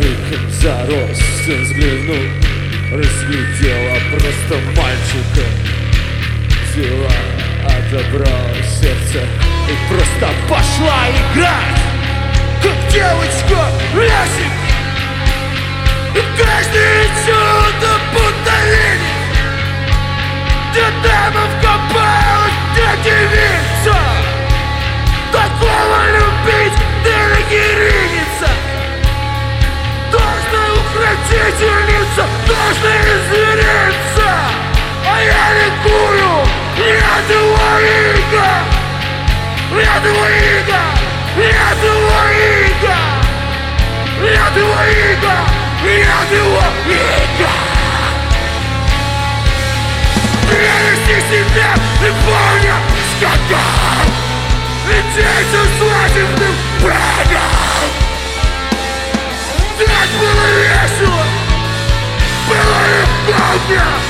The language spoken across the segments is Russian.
диким заросшим взглянул Разглядела просто мальчика. Взяла, отобрала сердце И просто пошла играть. Как девочка лесик Я двоига, я двоига Я двоига, я двоига Привести себя и помня скакать Лететь свадебным бредом Так было весело! Было легко мне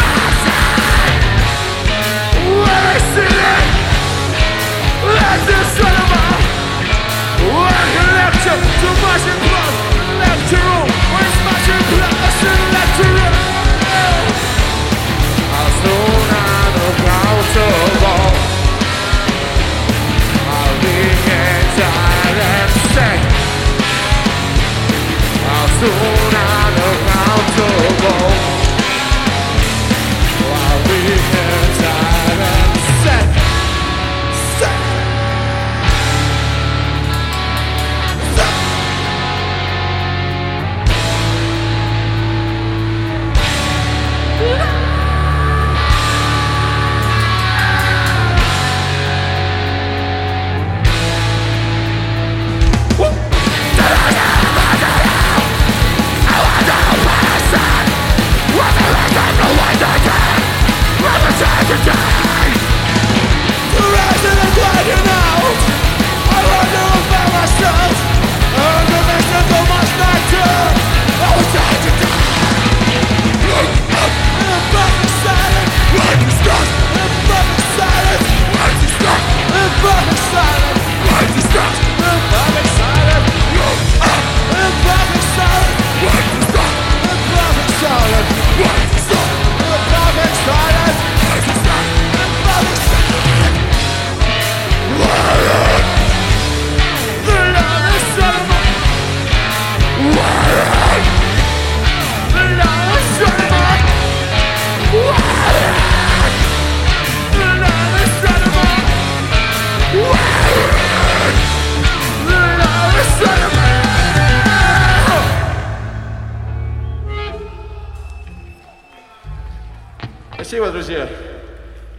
Спасибо, друзья.